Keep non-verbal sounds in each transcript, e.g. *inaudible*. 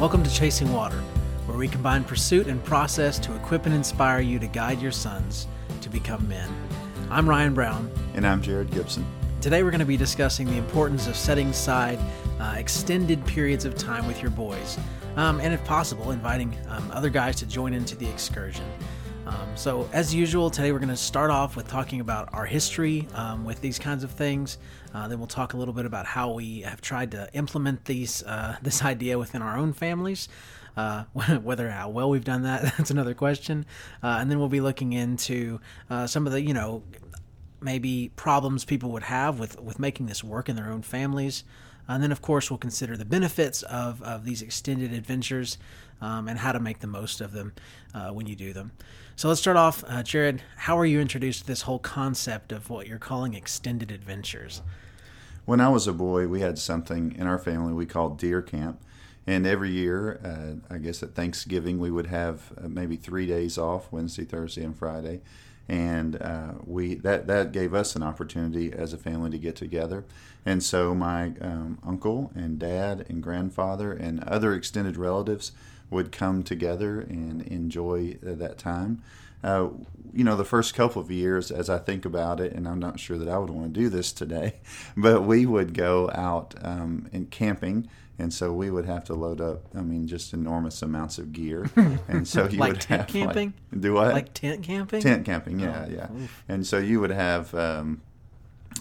Welcome to Chasing Water, where we combine pursuit and process to equip and inspire you to guide your sons to become men. I'm Ryan Brown. And I'm Jared Gibson. Today we're going to be discussing the importance of setting aside uh, extended periods of time with your boys, um, and if possible, inviting um, other guys to join into the excursion. Um, so, as usual, today we're going to start off with talking about our history um, with these kinds of things. Uh, then we'll talk a little bit about how we have tried to implement these uh, *laughs* this idea within our own families. Uh, *laughs* whether how well we've done that, *laughs* that's another question. Uh, and then we'll be looking into uh, some of the, you know, maybe problems people would have with, with making this work in their own families. And then, of course, we'll consider the benefits of, of these extended adventures um, and how to make the most of them uh, when you do them. So let's start off. Uh, Jared, how are you introduced to this whole concept of what you're calling extended adventures? When I was a boy, we had something in our family we called deer camp. And every year, uh, I guess at Thanksgiving, we would have uh, maybe three days off Wednesday, Thursday, and Friday and uh, we that that gave us an opportunity as a family to get together. And so my um, uncle and dad and grandfather and other extended relatives would come together and enjoy uh, that time. Uh, you know, the first couple of years, as I think about it, and I'm not sure that I would want to do this today, *laughs* but we would go out um, and camping and so we would have to load up. I mean, just enormous amounts of gear, *laughs* and so you like would tent have camping. Like, do what? Like tent camping. Tent camping, yeah, Oh, yeah. oof. And so you would have um,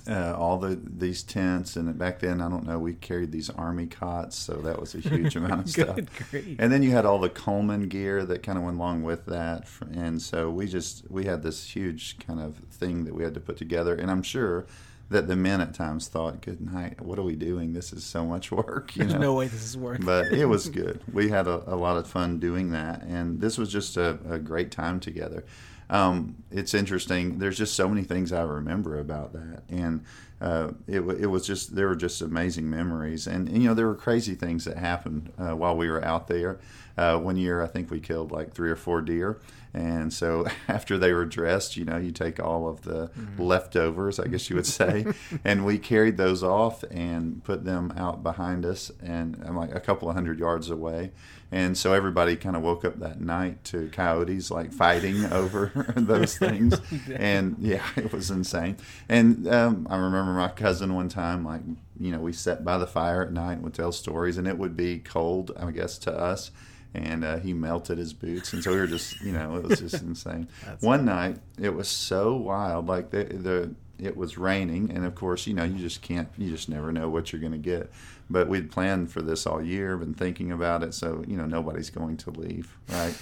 uh, all the these tents, and back then I don't know, we carried these army cots, so that was a huge *laughs* amount of stuff. Grief. And then you had all the Coleman gear that kind of went along with that, and so we just we had this huge kind of thing that we had to put together, and I'm sure that the men at times thought, "Good night, what are we doing? This is so much work." You There's know? no way this is worth. but it was *laughs* good. We had a, a lot of fun doing that, and this was just a, a great time together. Um, it's interesting. There's just so many things I remember about that, and uh, it, it was just there were just amazing memories, and, and, you know there were crazy things that happened uh, while we were out there. Uh, one year, I think we killed like three or four deer, and so *laughs* after they were dressed, you know, you take all of the leftovers, I guess you would say, *laughs* and we carried those off and put them out behind us, and, and like a couple of hundred yards away. And so everybody kind of woke up that night to coyotes like fighting *laughs* over those things, and yeah, it was insane. And um, I remember my cousin one time, like you know, we sat by the fire at night and would tell stories, and it would be cold, I guess, to us. And uh, he melted his boots, and so we were just, you know, it was just *laughs* insane. One night, it was so wild, like the the it was raining, and of course, you know, you just can't, you just never know what you're going to get. But we'd planned for this all year, been thinking about it, so you know, nobody's going to leave, right?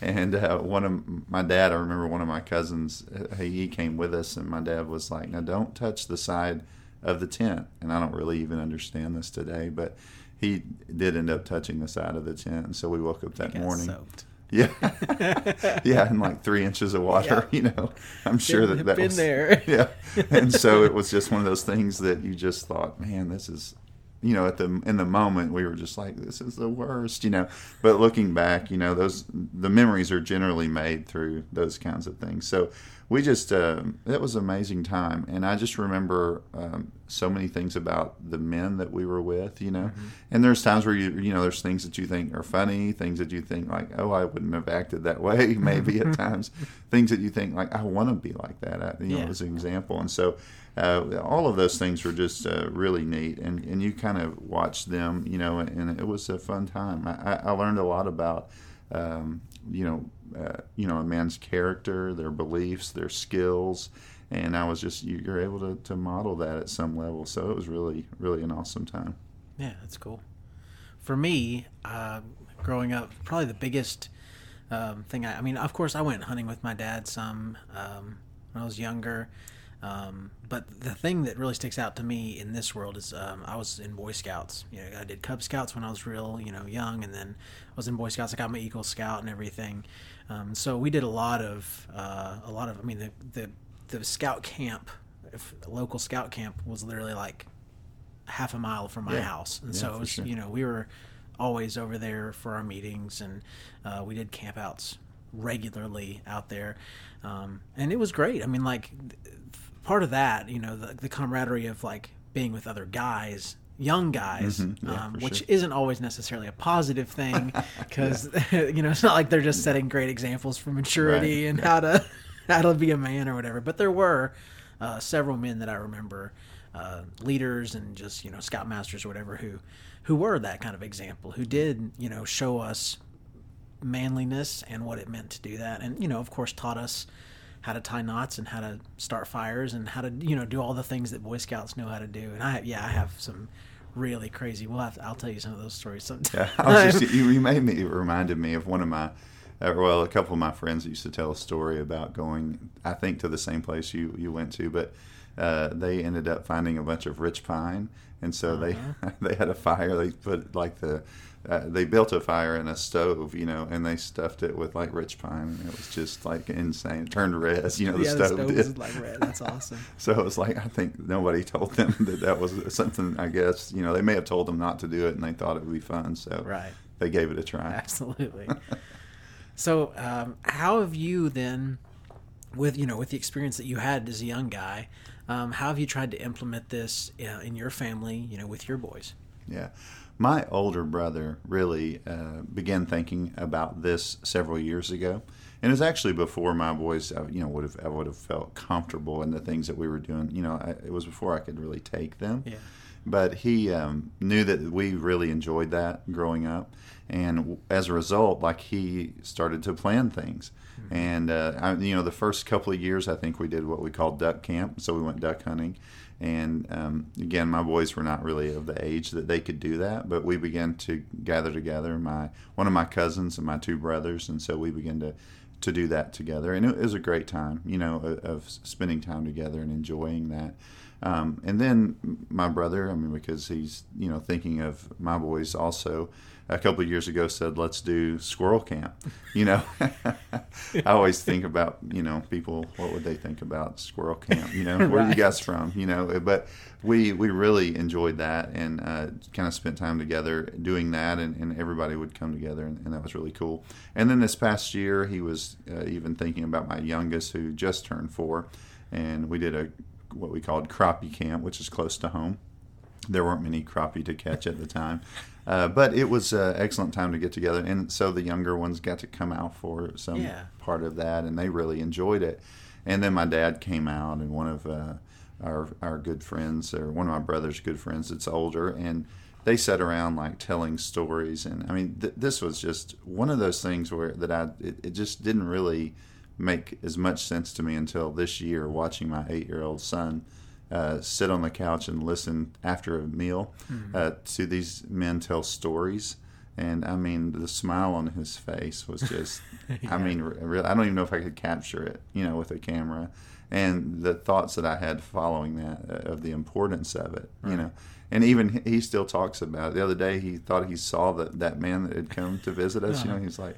And uh, one of my dad, I remember one of my cousins, uh, he, he came with us, and my dad was like, "Now don't touch the side of the tent." And I don't really even understand this today, but he did end up touching the side of the tent, and so we woke up that morning. soaked. *laughs* Yeah, yeah, in like three inches of water. *laughs* You know, I'm sure Been- that that been was there. *laughs* Yeah, and so it was just one of those things that you just thought, man, this is, you know, at the in the moment we were just like, this is the worst, you know. But looking back, you know, those the memories are generally made through those kinds of things. So we just um, it was an amazing time, and I just remember um, so many things about the men that we were with, you know. And there's times where you you know there's things that you think are funny, things that you think like, oh, I wouldn't have acted that way, *laughs* maybe at *laughs* times, things that you think like, I want to be like that, I, you know, as an example. And so uh, all of those things were just uh, really neat, and and you kind of watched them, you know, and it was a fun time. I, I- I learned a lot about. Um, you know, uh, you know, a man's character, their beliefs, their skills, and I was just you, you're able to, to model that at some level. So it was really, really an awesome time. Yeah, that's cool. For me, uh, growing up, probably the biggest um, thing. I, I mean, of course, I went hunting with my dad some um, when I was younger. Um, but the thing that really sticks out to me in this world is um, I was in Boy Scouts. You know, I did Cub Scouts when I was real, you know, young, and then I was in Boy Scouts. I got my Eagle Scout and everything. Um, so we did a lot of uh, a lot of. I mean, the the, the scout camp, if, local scout camp, was literally like half a mile from my Yeah. house, and Yeah, so it was, sure. you know we were always over there for our meetings, and uh, we did campouts regularly out there, um, and it was great. I mean, like part of that, you know, the, the camaraderie of like being with other guys, young guys, Mm-hmm. Yeah, um, which sure. isn't always necessarily a positive thing *laughs* because *laughs* you know it's not like they're just setting great examples for maturity Right, and how to *laughs* how to be a man or whatever. But there were uh, several men that I remember, uh, leaders and just you know scoutmasters or whatever who who were that kind of example, who did you know show us manliness and what it meant to do that, and you know of course taught us how to tie knots and how to start fires and how to you know do all the things that Boy Scouts know how to do. And I yeah I have some really crazy. We'll have to, I'll tell you some of those stories sometime. Yeah, I was just, *laughs* you, you made me it reminded me of one of my, uh, well, a couple of my friends used to tell a story about going, I think, to the same place you you went to, but uh, they ended up finding a bunch of rich pine, and so they *laughs* they had a fire. They put like the uh, they built a fire in a stove, you know, and they stuffed it with like rich pine, and it was just like insane. It turned red, you know, the yeah, stove, the stove did. like red. That's awesome. *laughs* So it was like I think nobody *laughs* told them that that was something. I guess you know they may have told them not to do it, and they thought it would be fun, so Right. they gave it a try. Absolutely. so, um, how have you then, with you know, with the experience that you had as a young guy, um, how have you tried to implement this uh, in your family? You know, with your boys. Yeah. My older brother really uh, began thinking about this several years ago, and it was actually before my boys, uh, you know, would have I would have felt comfortable in the things that we were doing. You know, I, it was before I could really take them. Yeah. But he um, knew that we really enjoyed that growing up, and as a result, like he started to plan things. And uh, I, you know, the first couple of years, I think we did what we called duck camp. So we went duck hunting, and um, again, my boys were not really of the age that they could do that. But we began to gather together. My one of my cousins and my two brothers, and so we began to to do that together, and it was a great time. You know, of, of spending time together and enjoying that. Um, and then my brother, I mean, because he's you know thinking of my boys also. A couple of years ago, said let's do squirrel camp. You know, *laughs* I always think about you know people. What would they think about squirrel camp? You know, where are you *laughs* Right. guys from? You know, but we we really enjoyed that and uh, kind of spent time together doing that, and, and everybody would come together, and, and that was really cool. And then this past year, he was uh, even thinking about my youngest, who just turned four, and we did a what we called crappie camp, which is close to home. There weren't many crappie to catch at the time, uh, but it was an excellent time to get together. And so the younger ones got to come out for some Yeah. part of that, and they really enjoyed it. And then my dad came out, and one of uh, our our good friends, or one of my brother's good friends, that's older, and they sat around like telling stories. And I mean, th- this was just one of those things where that I it, it just didn't really make as much sense to me until this year, watching my eight year old son. Uh, sit on the couch and listen after a meal uh, to these men tell stories, and I mean the smile on his face was just. *laughs* I mean, really, I don't even know if I could capture it, you know, with a camera, and the thoughts that I had following that uh, of the importance of it, you know, and even he- he still talks about it. The other day, he thought he saw that that man that had come to visit us. You know, he's like.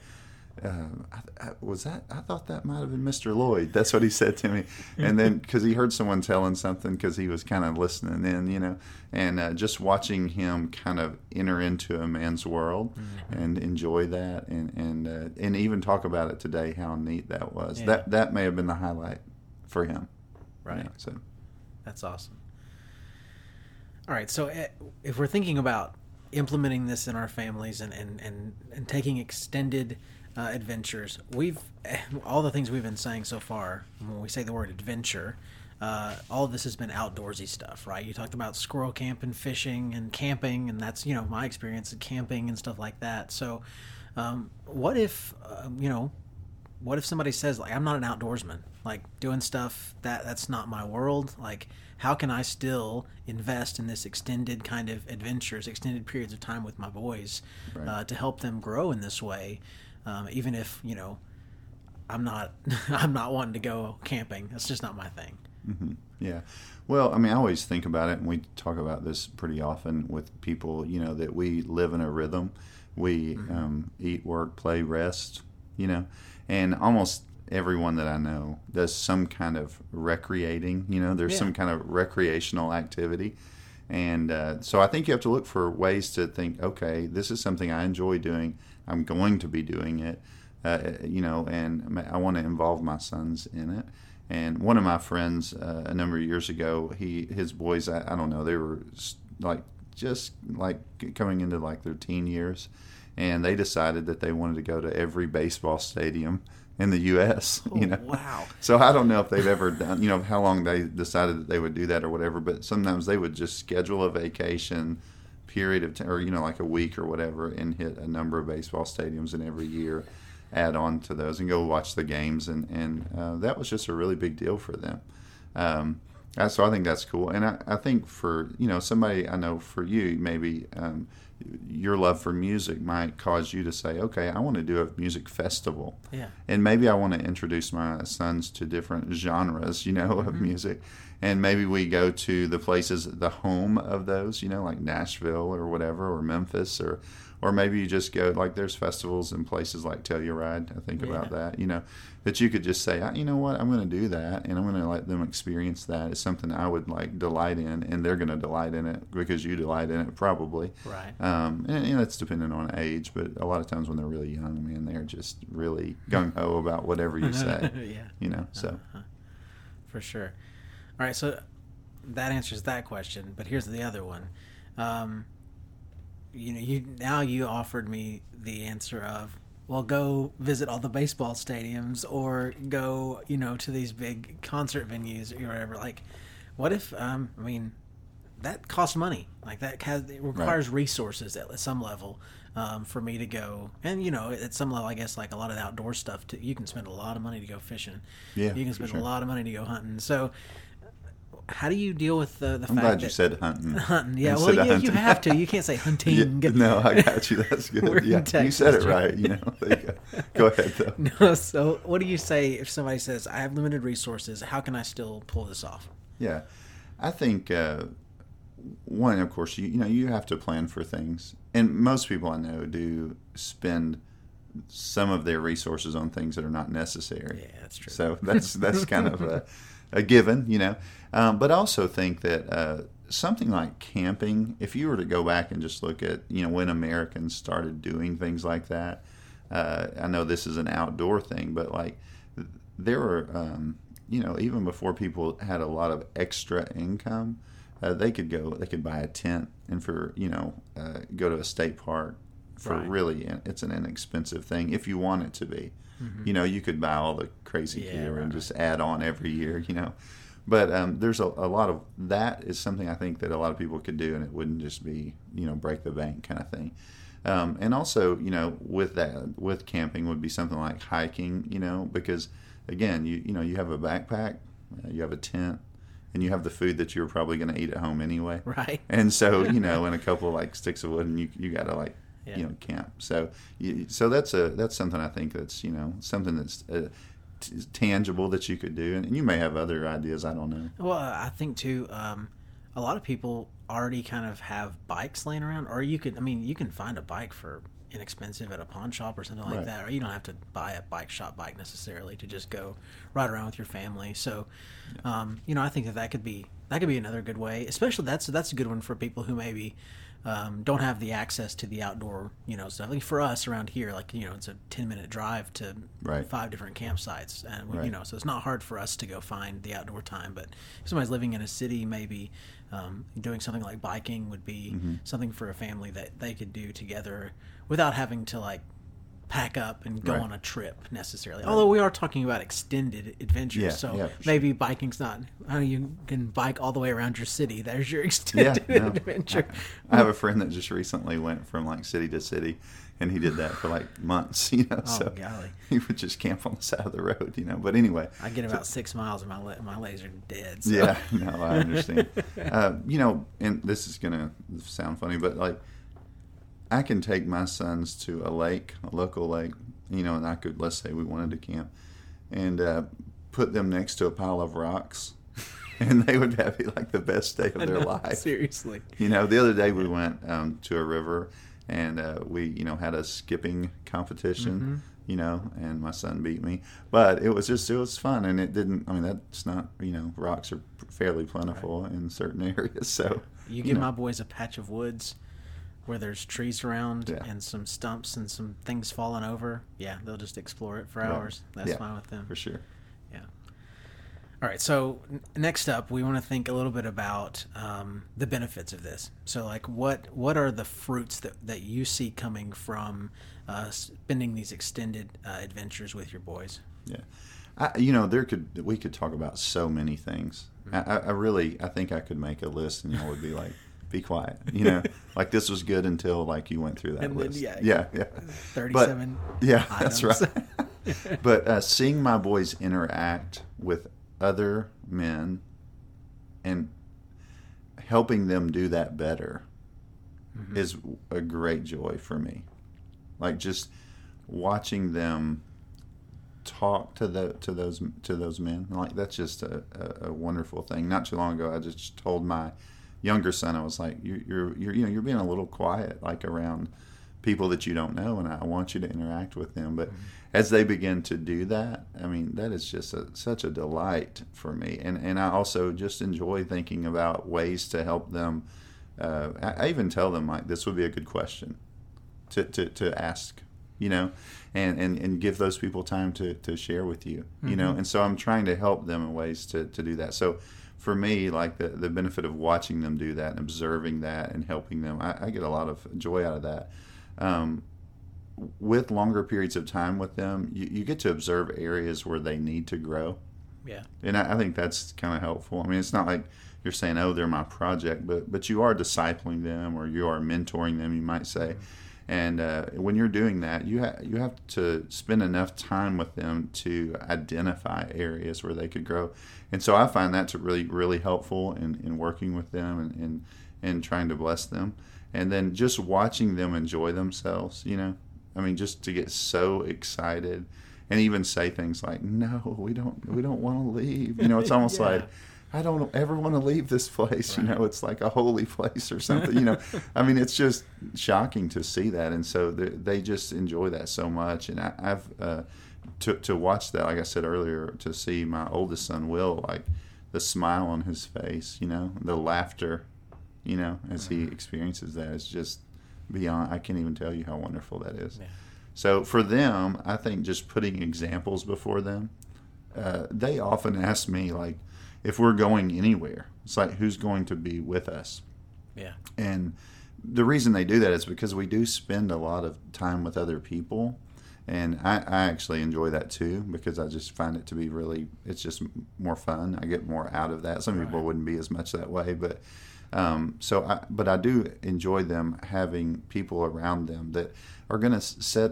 Uh, I, I, was that? I thought that might have been Mr. Lloyd. That's what he said to me. And then *laughs* because he heard someone telling something, because he was kind of listening in, you know, and uh, just watching him kind of enter into a man's world and enjoy that, and and uh, and even talk about it today, how neat that was. Yeah. That that may have been the highlight for him. Right. you know, so That's awesome. All right, so eh, if we're thinking about implementing this in our families and and and, and taking extended uh, adventures, we've *laughs* all the things we've been saying so far. When we say the word adventure, uh, all of this has been outdoorsy stuff, right? You talked about squirrel camp and fishing and camping, and that's you know my experience of camping and stuff like that. So, um, what if uh, you know what if somebody says like i'm not an outdoorsman like doing stuff that that's not my world like how can i still invest in this extended kind of adventures extended periods of time with my boys Right. uh, to help them grow in this way um, even if you know i'm not *laughs* i'm not wanting to go camping that's just not my thing hmm Yeah. Well, I mean, I always think about it, and we talk about this pretty often with people, you know, that we live in a rhythm. We um, eat, work, play, rest, you know, and almost everyone that I know does some kind of recreating, you know, there's Yeah. some kind of recreational activity. And uh, so I think you have to look for ways to think, okay, this is something I enjoy doing. I'm going to be doing it, uh, you know, and I want to involve my sons in it. And one of my friends, uh, a number of years ago, he his boys, I, I don't know, they were like just like coming into like their teen years, and they decided that they wanted to go to every baseball stadium in the U.S. *laughs* Oh, you know, wow. So I don't know if they've ever done, you know, how long they decided that they would do that or whatever. But sometimes they would just schedule a vacation period of time, or you know, like a week or whatever, and hit a number of baseball stadiums, and every year add on to those and go watch the games, and and uh, that was just a really big deal for them. Um, uh, so I think that's cool, and I, I think for you know somebody I know for you maybe um, your love for music might cause you to say, okay, I want to do a music festival, Yeah. and maybe I want to introduce my sons to different genres, you know, of mm-hmm. music, and maybe we go to the places, the home of those, you know, like Nashville or whatever, or Memphis, or or maybe you just go like there's festivals in places like Telluride. I think about that, you know, that you could just say, "I- you know what, I'm going to do that, and I'm going to let them experience that. It's something I would like delight in, and they're going to delight in it because you delight in it, probably. Right. Um, and, and it's dependent on age, but a lot of times when they're really young, man, they're just really gung ho about whatever you *laughs* say, yeah. you know. So for sure. All right, so that answers that question. But here's the other one. Um, you know, you now you offered me the answer of, well, go visit all the baseball stadiums or go, you know, to these big concert venues or whatever. Like, what if? Um, I mean, that costs money. Like that has it requires resources at some level. Um, for me to go, and you know, at some level, I guess like a lot of the outdoor stuff, too, you can spend a lot of money to go fishing. Yeah, you can spend sure. a lot of money to go hunting. So, how do you deal with the the I'm fact glad that you said hunting. *laughs* hunting? Yeah, well, you, you have to. You can't say *laughs* hunting. Yeah, no, I got you. *laughs* That's good. Yeah, you said it right? You know, go. Go ahead though. No, so what do you say if somebody says, "I have limited resources. How can I still pull this off?" Yeah, I think uh, one, of course, you you know you have to plan for things, and most people I know do spend some of their resources on things that are not necessary. Yeah, that's true. So that's that's kind of a, a given, you know. Um, but also think that uh, something like camping, if you were to go back and just look at you know when Americans started doing things like that, uh, I know this is an outdoor thing, but like there were um, you know even before people had a lot of extra income. Uh, they could go. They could buy a tent, and for you know, uh, go to a state park for Right. really. It's an inexpensive thing if you want it to be. You know, you could buy all the crazy Mm-hmm. Yeah, gear right, and just add on every year. You know, but um, there's a, a lot of that is something I think that a lot of people could do, and it wouldn't just be you know break the bank kind of thing. Um, and also, you know, with that, with camping would be something like hiking. You know, because again, you you know, you have a backpack, uh, you have a tent, and you have the food that you're probably going to eat at home anyway. Right. And so, you *laughs* know, and a couple of like sticks of wood, and you you got to like Yeah. you know camp. So you, so that's a that's something I think that's you know something that's uh, t- tangible that you could do, and you may have other ideas. I don't know. Well, I think too. Um, a lot of people already kind of have bikes laying around, or you could. I mean, you can find a bike for inexpensive at a pawn shop or something like Right. that, or you don't have to buy a bike shop bike necessarily to just go ride around with your family. So, um, you know, I think that that could be that could be another good way. Especially that's that's a good one for people who maybe. Um, don't have the access to the outdoor, you know, stuff. Like for us around here, like you know, it's a ten minute drive to Right. five different campsites, and we, you know, so it's not hard for us to go find the outdoor time. But if somebody's living in a city, maybe um, doing something like biking would be Mm-hmm. something for a family that they could do together without having to like pack up and go Right. on a trip necessarily. Although we are talking about extended adventures, Yeah, so yeah, maybe biking's not. I know you can bike all the way around your city. There's your *laughs* Yeah, extended no. adventure. I have a friend that just recently went from like city to city, and he did that for like *laughs* months. You know, Oh, so golly. he would just camp on the side of the road. You know, but anyway, I get about six miles and my my legs are dead. So. Yeah, no, I understand. *laughs* uh, you know, and this is gonna sound funny, but like, I can take my sons to a lake, a local lake, you know, and I could, let's say, we wanted to camp, and uh, put them next to a pile of rocks, *laughs* and they would have like the best day of their know, life. Seriously. You know, the other day we went um, to a river and uh, we, you know, had a skipping competition, Mm-hmm. you know, and my son beat me. But it was just, it was fun. And it didn't, I mean, that's not, you know, rocks are fairly plentiful in certain *laughs* areas. So, You give know. my boys a patch of woods where there's trees around Yeah. and some stumps and some things falling over. Yeah, they'll just explore it for hours. That's Yeah, fine with them. for sure. Yeah. All right. So n- next up, we want to think a little bit about um, the benefits of this. So, like, what what are the fruits that, that you see coming from uh, spending these extended uh, adventures with your boys? Yeah, I, you know, there could we could talk about so many things. Mm-hmm. I, I really, I think I could make a list, and y'all would be like, "Be quiet," you know, *laughs* like this was good until like you went through that And then, list. yeah, yeah, yeah. Thirty-seven. Yeah, *laughs* that's right. *laughs* but uh, seeing my boys interact with other men and helping them do that better Mm-hmm. is a great joy for me. Like just watching them talk to the to those to those men like that's just a, a, a wonderful thing not too long ago i just told my younger son i was like you're, you're you're you know you're being a little quiet like around people that you don't know and i want you to interact with them. But as they begin to do that i mean that is just a, such a delight for me. And and i also just enjoy thinking about ways to help them uh, I, I even tell them like this would be a good question to, to, to ask you know and, and, and give those people time to, to share with you you know? And so i'm trying to help them in ways to, to do that. So for me like the, the benefit of watching them do that and observing that and helping them i, I get a lot of joy out of that um, with longer periods of time with them you, you get to observe areas where they need to grow Yeah. and I, I think that's kind of helpful. I mean, it's not like you're saying, "Oh, they're my project," but but you are discipling them or you are mentoring them, you might say. And uh, when you're doing that, you ha- you have to spend enough time with them to identify areas where they could grow. And so I find that to really really helpful in, in working with them and, and and trying to bless them. And then just watching them enjoy themselves, you know. I mean, just to get so excited and even say things like, "No, we don't, we don't want to leave." You know, it's almost *laughs* Yeah. like, "I don't ever want to leave this place." You know, it's like a holy place or *laughs* something. You know, I mean, it's just shocking to see that, and so they, they just enjoy that so much. And I, I've uh, to to watch that, like I said earlier, to see my oldest son Will, like the smile on his face, you know, the laughter, you know, as he experiences that is just beyond. I can't even tell you how wonderful that is. Yeah. So for them, I think just putting examples before them, uh, they often ask me like, if we're going anywhere, it's like who's going to be with us, Yeah. and the reason they do that is because we do spend a lot of time with other people, and I, I actually enjoy that too because I just find it to be really it's just more fun. I get more out of that. Some people wouldn't be as much that way, but um, so I, but I do enjoy them having people around them that are going to set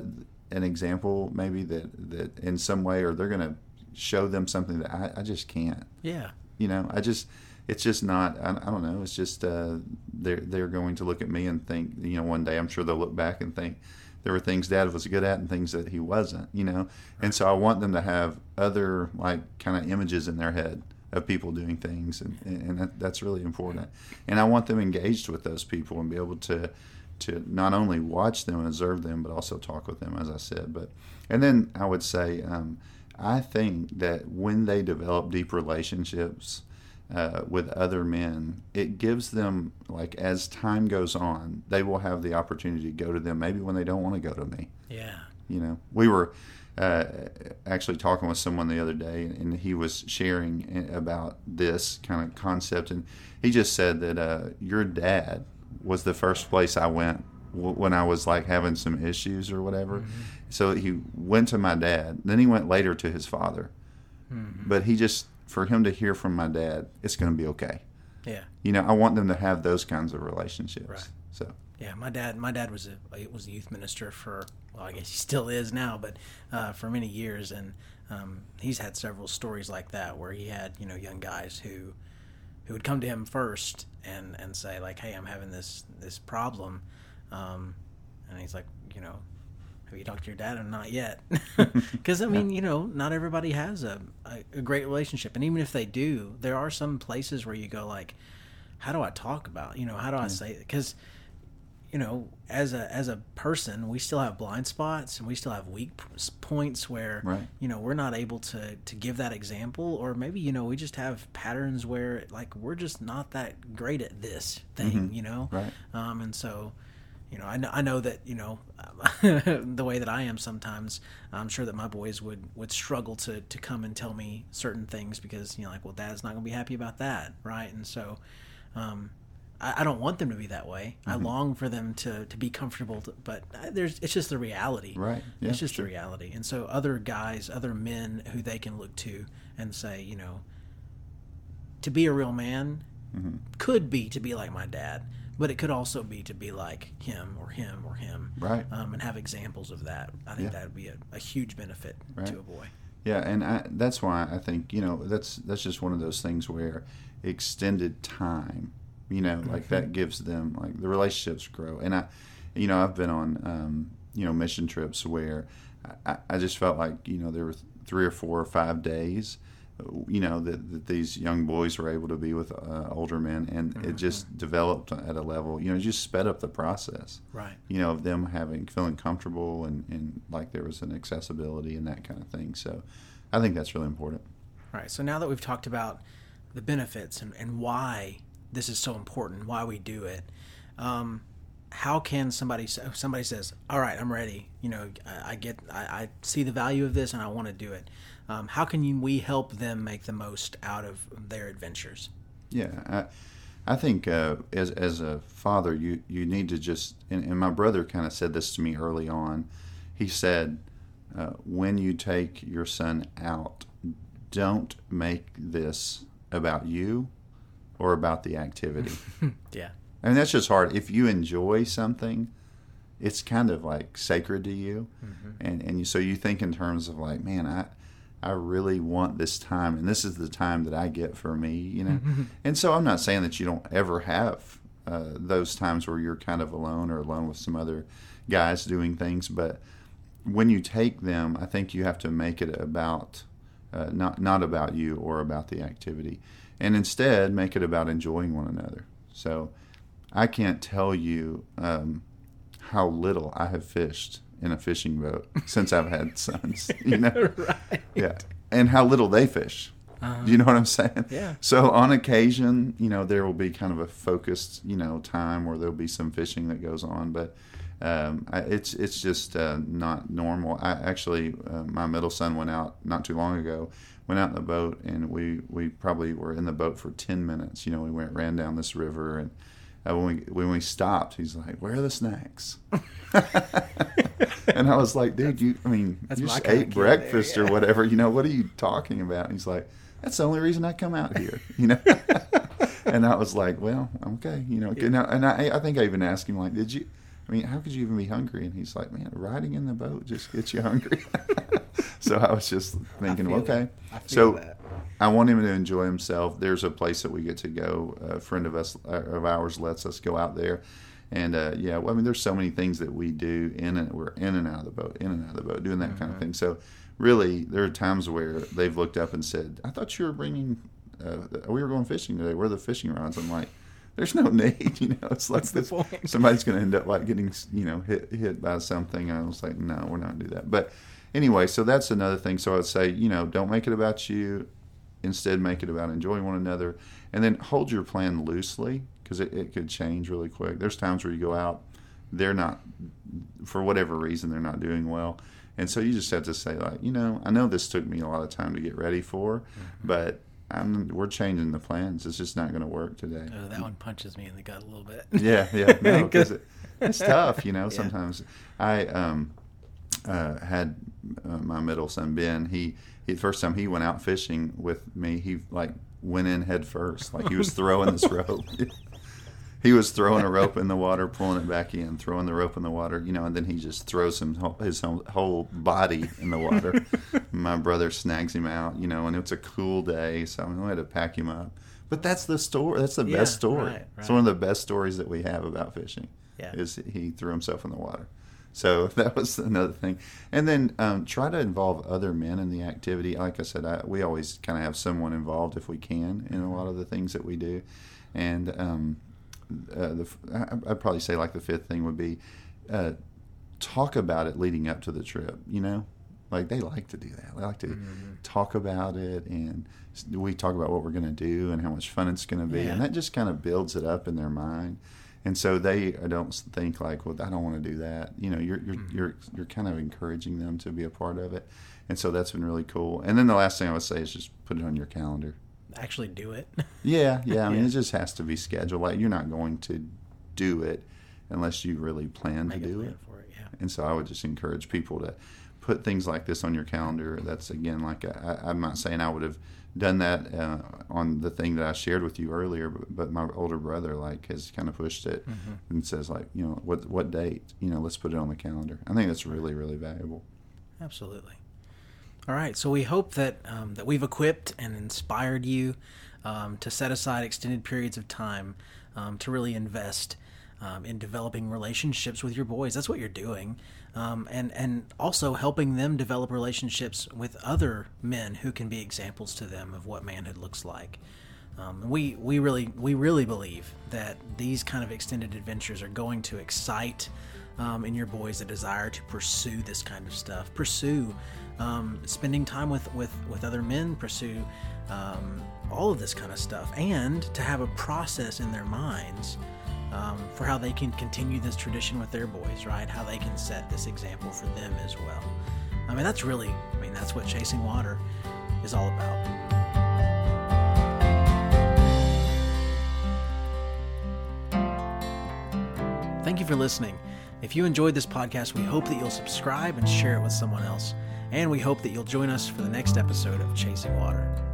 an example, maybe that that in some way, or they're going to show them something that I, I just can't. Yeah. You know, I just it's just not. I, I don't know. It's just uh, they're they're going to look at me and think. You know, one day I'm sure they'll look back and think there were things Dad was good at and things that he wasn't. You know, and so I want them to have other like kind of images in their head of people doing things, and and that, that's really important. And I want them engaged with those people and be able to to not only watch them and observe them, but also talk with them, as I said. But and then I would say, um, I think that when they develop deep relationships uh, with other men, it gives them like as time goes on, they will have the opportunity to go to them maybe when they don't want to go to me. Yeah. You know, we were uh, actually talking with someone the other day, and he was sharing about this kind of concept, and he just said that uh, your dad was the first place I went w- when I was like having some issues or whatever. So he went to my dad, then he went later to his father, but he just for him to hear from my dad, it's going to be okay. Yeah. You know, I want them to have those kinds of relationships. Right. So Yeah, my dad. My dad was a it was a youth minister for well, I guess he still is now, but uh, for many years, and um, he's had several stories like that where he had you know young guys who who would come to him first and and say like, "Hey, I'm having this this problem," um, and he's like, you know. Have you talked to your dad? Or not yet, *laughs* *laughs* because I mean, you know, not everybody has a, a, a great relationship, and even if they do, there are some places where you go like, "How do I talk about? You know, how do I say?" Because you know, as a as a person, we still have blind spots and we still have weak points where Right. you know we're not able to to give that example, or maybe you know we just have patterns where like we're just not that great at this thing, you know, Right. um, and so you know, I know, I know that you know *laughs* the way that I am sometimes. I'm sure that my boys would would struggle to to come and tell me certain things because you know, like, well, Dad's not going to be happy about that, right? And so, um, I, I don't want them to be that way. I long for them to to be comfortable, to, but uh, there's it's just the reality, Right. Yeah, it's just sure. the reality. And so, other guys, other men who they can look to and say, you know, to be a real man Mm-hmm. could be to be like my dad, but it could also be to be like him or him or him, Right. Um, and have examples of that. I think Yeah. that would be a, a huge benefit Right. to a boy. Yeah, and I, that's why I think you know that's that's just one of those things where extended time, you know, like that gives them like the relationships grow. And I, you know, I've been on um, you know mission trips where I, I just felt like you know there were three or four or five days, you know, that, that these young boys were able to be with uh, older men, and it just developed at a level, you know, it just sped up the process Right. you know, of them having feeling comfortable and, and like there was an accessibility and that kind of thing. So I think that's really important. right So now that we've talked about the benefits and, and why this is so important, why we do it, um, how can somebody somebody says, "All right, I'm ready. You know, I, I get, I, I see the value of this, and I want to do it." Um, how can you, we help them make the most out of their adventures? Yeah, I, I think uh, as as a father, you you need to just and, and my brother kind of said this to me early on. He said, uh, when you take your son out, don't make this about you or about the activity. *laughs* Yeah. I mean, that's just hard. If you enjoy something, it's kind of like sacred to you, and and you, so you think in terms of like, man, I I really want this time, and this is the time that I get for me, you know. and so I'm not saying that you don't ever have uh, those times where you're kind of alone or alone with some other guys doing things, but when you take them, I think you have to make it about uh, not not about you or about the activity, and instead make it about enjoying one another. So I can't tell you um, how little I have fished in a fishing boat since I've had *laughs* sons. You know, *laughs* right. yeah, and how little they fish. Do you know what I'm saying? Yeah. So on occasion, you know, there will be kind of a focused, you know, time where there'll be some fishing that goes on, but um, I, it's it's just uh, not normal. I actually, uh, my middle son went out not too long ago, went out in the boat, and we we probably were in the boat for ten minutes. You know, we went ran down this river, and uh, when we when we stopped, he's like, "Where are the snacks?" *laughs* and I was like, "Dude, you, I mean, That's you just ate kid there, breakfast or whatever. You know, what are you talking about?" And he's like, "That's the only reason I come out here." *laughs* You know. *laughs* and I was like, "Well, okay, you know." And I, and I, I think I even asked him like, "Did you?" I mean, how could you even be hungry? And he's like, "Man, riding in the boat just gets you hungry." *laughs* so I was just thinking, feel okay. that. I feel so that. I want him to enjoy himself. There's a place that we get to go. A friend of us uh, of ours lets us go out there, and uh, yeah, well, I mean, there's so many things that we do in and we're in and out of the boat, in and out of the boat, doing that kind of thing. So really, there are times where they've looked up and said, "I thought you were bringing. Uh, we were going fishing today. Where are the fishing rods?" I'm like. There's no need, *laughs* you know. It's like What's this, somebody's going to end up like getting, you know, hit hit by something. I was like, no, we're not going to do that. But anyway, so that's another thing. So I'd say, you know, don't make it about you. Instead, make it about enjoying one another, and then hold your plan loosely because it, it could change really quick. There's times where you go out, they're not, for whatever reason, they're not doing well, and so you just have to say like, you know, I know this took me a lot of time to get ready for, mm-hmm. but I'm we're changing the plans. It's just not going to work today. Oh, that one punches me in the gut a little bit. Yeah, yeah, *laughs* no, because it, it's *laughs* tough, you know. Yeah. Sometimes I um, uh, had uh, my middle son Ben. He, he the first time he went out fishing with me, he like went in head first, like he was throwing this *laughs* rope. *laughs* he was throwing a rope in the water, pulling it back in, throwing the rope in the water, you know, and then he just throws him his whole, body in the water. *laughs* My brother snags him out, you know, and it's a cool day, so I, mean, we had to pack him up. But that's the story. That's the Yeah, best story. right, It's one of the best stories that we have about fishing. Yeah. Is he threw himself in the water. So *laughs* that was another thing. And then um, try to involve other men in the activity. Like I said, I, we always kind of have someone involved if we can in a lot of the things that we do. And um, uh, the, I- I'd probably say like the fifth thing would be uh, talk about it leading up to the trip. You know, like they like to do that. They like to talk about it, and we talk about what we're going to do and how much fun it's going to be, Yeah. and that just kind of builds it up in their mind. and so they don't think like, well, I don't want to do that. You know, you're you're mm-hmm. you're you're kind of encouraging them to be a part of it, and so that's been really cool. And then the last thing I would say is just put it on your calendar. Actually, do it. *laughs* yeah, yeah. I mean, yeah. it just has to be scheduled. Like you're not going to do it unless you really plan Make to do plan it. For it yeah. And so I would just encourage people to put things like this on your calendar. That's again like i am not saying I would have done that uh, on the thing that I shared with you earlier, but, but my older brother like has kind of pushed it mm-hmm. and says like you know what what date you know let's put it on the calendar. I think that's really really valuable. Absolutely. All right, so we hope that um, that we've equipped and inspired you um, to set aside extended periods of time um, to really invest um, in developing relationships with your boys. That's what you're doing um, and and also helping them develop relationships with other men who can be examples to them of what manhood looks like. Um, we we really we really believe that these kind of extended adventures are going to excite um, in your boys a desire to pursue this kind of stuff, pursue um, spending time with with with other men, pursue um, all of this kind of stuff, and to have a process in their minds um, for how they can continue this tradition with their boys, right? How they can set this example for them as well. I mean, that's really, I mean, that's what chasing water is all about. Thank you for listening. If you enjoyed this podcast, we hope that you'll subscribe and share it with someone else. And we hope that you'll join us for the next episode of Chasing Water.